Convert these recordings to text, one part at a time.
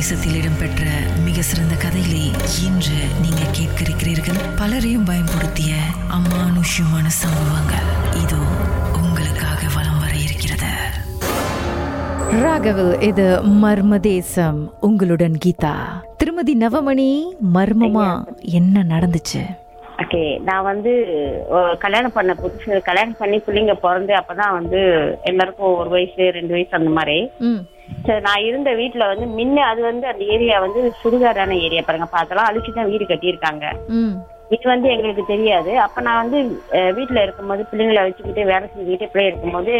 தேசத்தில் இடம்பெற்ற மிக சிறந்த கதைகளை இன்று நீங்க கேட்க இருக்கிறீர்கள் பலரையும் பயன்படுத்திய அமானுஷ்யமான சம்பவங்கள். இதோ உங்களுக்காக வலம் வர இருக்கிறது. ராகவில் இது மர்ம தேசம். உங்களுடன் கீதா. திருமதி நவமணி மர்மமா? என்ன நடந்துச்சு? ஓகே நான் வந்து கல்யாணம் பண்ண புதுசு கல்யாணம் பண்ணி பிள்ளைங்க பிறந்து அப்பதான் வந்து எல்லாருக்கும் ஒரு வயசு ரெண்டு வயசு அந்த மாதிரி. ம். சரி நான் இருந்த வீட்டுல வந்து முன்ன அது வந்து அந்த ஏரியா வந்து சுடுகாடான ஏரியா பாருங்க. பார்த்தலாம் அழிச்சுதான் வீடு கட்டியிருக்காங்க. இது வந்து எங்களுக்கு தெரியாது. அப்ப நான் வந்து வீட்ல இருக்கும்போது பிள்ளைங்களை வச்சுக்கிட்டு வேலை செஞ்சுக்கிட்டு இப்படியே இருக்கும்போது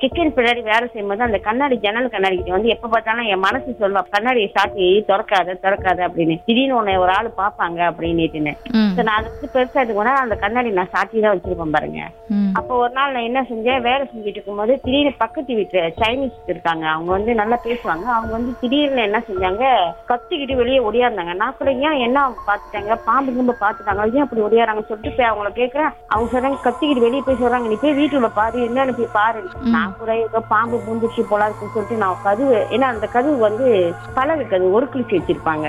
கிச்சன் பின்னாடி வேலை செய்யும்போது அந்த கண்ணாடி ஜன்னல் கண்ணாடி கிட்ட வந்து எப்ப பார்த்தாலும் என் மனசு சொல்லுவா கண்ணாடியை சாத்தி திறக்காத திறக்காத அப்படின்னு. திடீர்னு உன்னை ஒரு ஆள் பாப்பாங்க சரி, நான் அதை வந்து பெருசா எடுக்கணும் அந்த கண்ணாடி நான் சாத்தி தான் வச்சிருப்பேன் பாருங்க. அப்போ ஒரு நாள் நான் என்ன செஞ்சேன் வேலை செஞ்சுட்டு இருக்கும்போது திடீர்னு பக்கத்து வீட்டு சைனீஸ் இருக்காங்க. அவங்க வந்து நல்லா பேசுவாங்க. அவங்க வந்து திடீர்னு என்ன செஞ்சாங்க கத்திக்கிட்டு வெளியே ஒடியாந்தாங்க நான் கூட ஏன் என்ன பார்த்துட்டாங்க பாம்பு கிம்பு பார்த்துட்டாங்க ஏன் அப்படி ஒடியாறாங்கன்னு சொல்லிட்டு போய் அவங்கள கேட்கறேன் அவங்க சொல்றாங்க கத்திக்கிட்டு வெளியே போய் சொல்றாங்க நீ போய் வீட்டுல பாரு என்னன்னு போய் பாரு. நான் கூட ஏதோ பாம்பு பூந்துச்சு போல இருக்குன்னு சொல்லிட்டு நான் கதவு ஏன்னா அந்த கதவு வந்து பலகு கதவு ஒரு கிழிச்சு வச்சிருப்பாங்க.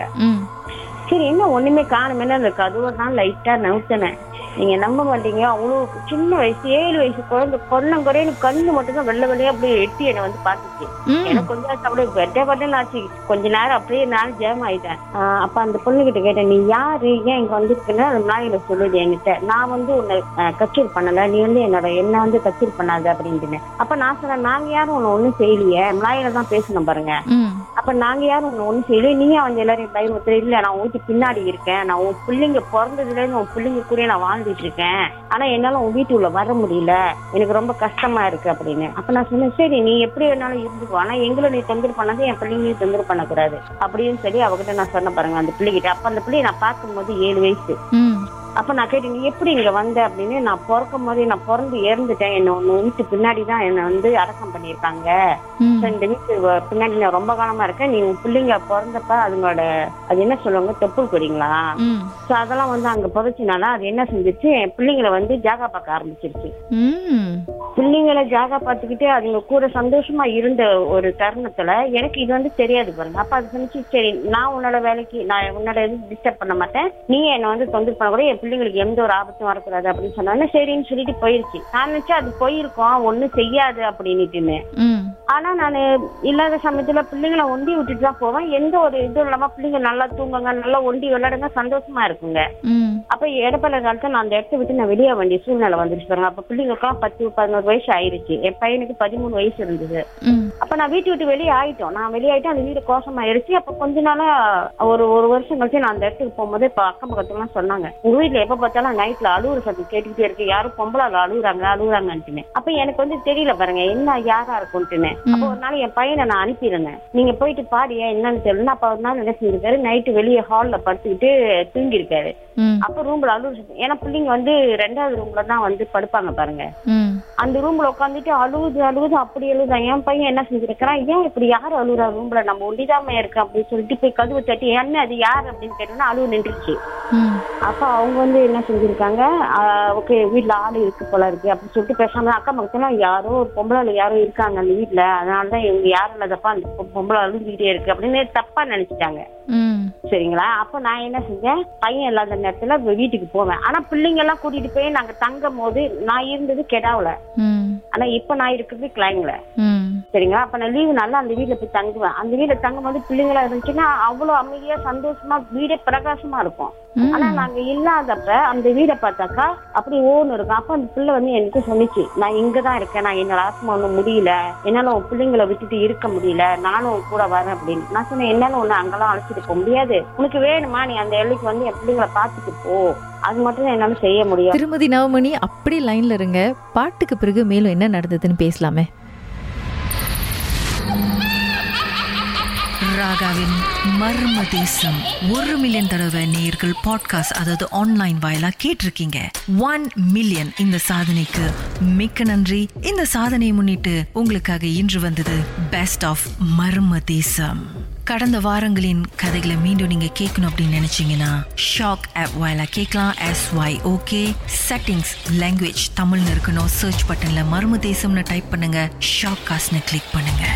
சரி என்ன ஒண்ணுமே காணுமே அந்த கதவை நான் லைட்டா நவுத்தினேன். நீங்க நம்ப மாட்டீங்க. அவ்வளோ சின்ன வயசு ஏழு வயசு குழந்தை கொன்னம் குறையனு கண்ணு மட்டும் தான் வெள்ளை வெள்ளையா அப்படியே எட்டி என்னை வந்து பாத்துச்சு எனக்கு கொஞ்சம் அப்படியே வெட்ட பட்டன்னு ஆச்சு. கொஞ்ச நேரம் அப்படியே நான் ஜேம் ஆயிட்டேன். அப்ப அந்த பொண்ணு கிட்ட கேட்டேன் நீ யாரு? ஏன் இங்க வந்திருக்குன்னு? அந்த நாயில சொல்லுது என்கிட்ட நான் வந்து உன்னை கச்சேரி பண்ணல. நீ வந்து என்னோட என்ன வந்து கச்சேரி பண்ணாத அப்படின்ட்டு அப்ப நான் சொன்னேன் நாங்க யாரும் உன்னை ஒண்ணும் செய்யலையே. நாயில தான் பேசணும் பாருங்க. அப்ப நாங்க யாரும் ஒண்ணு ஒண்ணு செய்யல. நீ வந்து எல்லாரையும் பயமுறுத்த இல்ல. நான் உன் பின்னாடி இருக்கேன். நான் உன் பிள்ளைங்க பிறந்ததுல இருந்து உன் பிள்ளைங்க கூட நான் வாழ்ந்துட்டு இருக்கேன். ஆனா என்னால உன் வீட்டுக்குள்ள வர முடியல. எனக்கு ரொம்ப கஷ்டமா இருக்கு அப்படின்னு. அப்ப நான் சொன்னேன் சரி நீ எப்படி வேணாலும் இருந்துக்கோ. ஆனா எங்களை நீ தொந்தரவு பண்ணாது. என் பிள்ளைங்களையும் தொந்தரவு பண்ணக்கூடாது. அப்படின்னு சொல்லி அவகிட்ட நான் சொன்ன பாருங்க அந்த பிள்ளைகிட்ட. அப்ப அந்த பிள்ளைய நான் பார்க்கும்போது ஏழு வயசு. அப்ப நான் கேட்டேன் நீ எப்படி இங்க வந்த? அப்படின்னு நான் பிறக்கும் போதே நான் பிறந்து இறந்துட்டேன் என்ன ஒண்ணு வீட்டு பின்னாடி தான் என்னை வந்து அடக்கம் பண்ணியிருக்காங்க. So, இந்த வீட்டு பின்னாடி நான் ரொம்ப காலமா இருக்கேன். நீ பிள்ளைங்க பிறந்தப்ப அதுங்களோட அது என்ன சொல்லுவாங்க? தொப்புள் கொடிங்களா? சோ அதெல்லாம் வந்து அங்க புதைச்சினால அது என்ன செஞ்சிருச்சு என் பிள்ளைங்களை வந்து ஜாகா பார்க்க ஆரம்பிச்சிருச்சு. பிள்ளைங்களை ஜாகா பார்த்துக்கிட்டு அதுங்க கூட சந்தோஷமா இருந்த ஒரு தருணத்துல எனக்கு இது வந்து தெரியாது பாருங்க. அப்ப அது சொன்னிச்சு சரி நான் உன்னோட வேலைக்கு நான் உன்னோட இது டிஸ்டர்ப் பண்ண மாட்டேன். நீ என்னை வந்து தொந்தரவு பண்ண கூட பிள்ளைங்களுக்கு எந்த ஒரு ஆபத்தும் வரக்கூடாது அப்படின்னு சொன்னாங்க. சரின்னு சொல்லிட்டு போயிருச்சு. நான் நினைச்சா அது போயிருக்கோம். ஒன்னும் செய்யாது அப்படின்னுட்டுன்னு. ஆனா நான் இல்லாத சமயத்துல பிள்ளைங்களை ஒண்டி விட்டுட்டு தான் போவேன். எந்த ஒரு இதுவும் இல்லாம பிள்ளைங்க நல்லா தூங்குங்க நல்லா ஒண்டி விளையாடுங்க சந்தோஷமா இருக்குங்க. அப்ப இடப்பல காலத்துல நான் அந்த இடத்த விட்டு நான் வெளியே வேண்டிய சூழ்நிலை வந்துருச்சு பாருங்க. அப்ப பிள்ளைங்களுக்குலாம் பத்து பதினோரு வயசு ஆயிருச்சு. என் பையனுக்கு பதிமூணு வயசு இருந்தது. அப்ப நான் வீட்டு விட்டு வெளியே ஆயிட்டோம். நான் வெளியே ஆயிட்டேன் அந்த வீடு கோசமாயிருச்சு அப்ப கொஞ்ச நாளா ஒரு ஒரு வருஷம் கழிச்சு நான் அந்த இடத்துக்கு போகும்போது இப்ப அக்கம் பக்கத்துலாம் சொன்னாங்க. உங்க வீட்டுல எப்ப பார்த்தாலும் நைட்ல அழுவுற சத்தம் கேட்டுக்கிட்டே இருக்கு. யாரும் பொம்பளை அழுகுறாங்க அழுகுறாங்கன்ட்டுன்னு அப்ப எனக்கு வந்து தெரியல பாருங்க என்ன யாரா இருக்கும்ட்டுன்னு. அப்ப ஒரு நாள் என் பையனை நான் அனுப்பியிருந்தேன். நீங்க போயிட்டு பாடியா என்னன்னு தெரியல அப்ப ஒரு நாள் என்ன செஞ்சிருக்காரு நைட்டு வெளியே ஹால்ல படுத்துக்கிட்டு தூங்கி இருக்காரு அப்ப ரூம்ல சத்தம். ஏன்னா பிள்ளைங்க வந்து ரெண்டாவது ரூம்ல தான் வந்து படுப்பாங்க பாருங்க. அந்த ரூம்ல உட்காந்துட்டு அழுகுது அழுகுது அப்படி அழுதா என் பையன் என்ன செஞ்சிருக்கிறான்? ஏன் இப்படி யார் அழுகுறா ரூம்ல நம்ம ஒண்டிதாம இருக்கு அப்படின்னு சொல்லிட்டு போய் கதவு தட்டி என்ன அது யார்? அப்படின்னு கேட்டோம்னா அழுவு நின்றுச்சு. அப்ப அவங்க வந்து என்ன செஞ்சிருக்காங்க? ஓகே வீட்ல ஆளு இருக்கு போல இருக்கு. அப்படின்னு சொல்லிட்டு பேசாம அக்கம் பக்கத்துல யாரோ ஒரு பொம்பளை யாரோ இருக்காங்க அந்த வீட்ல. அதனாலதான் இவங்க யாரும் இல்லாதப்ப அந்த பொம்பளை அழுதுகிட்டே இருக்கு அப்படின்னு தப்பா நினைச்சிட்டாங்க. சரிங்களா? அப்ப நான் என்ன செஞ்சேன்? பையன் இல்லாத நேரத்துல வீட்டுக்கு போவேன். ஆனா பிள்ளைங்க எல்லாம் கூட்டிட்டு போய் நாங்க தங்கும் போது நான் இருந்தது கெடாவுல. ஆனா இப்ப நான் இருக்கிறது கிளைங்ல ம். சரிங்களா? அப்ப நான் லீவு நல்லா அந்த வீட்ல போய் தங்குவேன். அந்த வீட்ல தங்கும் போது பிள்ளைங்களா இருந்துச்சுன்னா அவ்வளவு அமைதியா சந்தோஷமா வீடே பிரகாசமா இருக்கும். ஆனா நாங்க இல்லாதப்ப அந்த வீடை பார்த்தாக்கா அப்படி ஓன்னு இருக்கும். அப்ப அந்த பிள்ளை வந்து எனக்கு சொன்னிச்சு நான் இங்கதான் இருக்கேன். நான் என்னோட ஆத்மா ஒண்ணும் முடியல. என்னால உன் பிள்ளைங்களை விட்டுட்டு இருக்க முடியல. நானும் கூட வரேன் அப்படின்னு. நான் சொன்னேன் என்னால உன்னை அங்கெல்லாம் அழைச்சிட்டு போக முடியாது. உனக்கு வேணுமா? நீ அந்த எல்லைக்கு வந்து என் பிள்ளைங்களை பார்த்துட்டு போ. அது மட்டும் என்னால செய்ய முடியும். திருமதி நவமணி அப்படி லைன்ல இருங்க. பாட்டுக்கு பிறகு மேலும் என்ன நடந்ததுன்னு பேசலாமே. ராகாவின் மர்ம தேசம். ஒரு மில்லியன் தடவை நேயர்கள் பாட்காஸ்ட் அதாவது ஆன்லைன் வாயிலா கேட்டிருக்கீங்க. ஒன் மில்லியன் இந்த சாதனைக்கு. மிக்க நன்றி. இந்த சாதனையை முன்னிட்டு உங்களுக்காக இன்று வந்தது பெஸ்ட் ஆஃப் மர்ம தேசம். கடந்த வாரங்களின் கதைகளை மீண்டும் நீங்க கேட்கணும் அப்படின்னு நினைச்சீங்கன்னா ஷாக் ஆப் வாயிலா கேட்கலாம். S Y okay settings language தமிழ்னு இருக்கணும். சர்ச் பட்டன்ல மர்ம தேசம்னு டைப் பண்ணுங்க. ஷாக் காஸ்ட்னு கிளிக் பண்ணுங்க.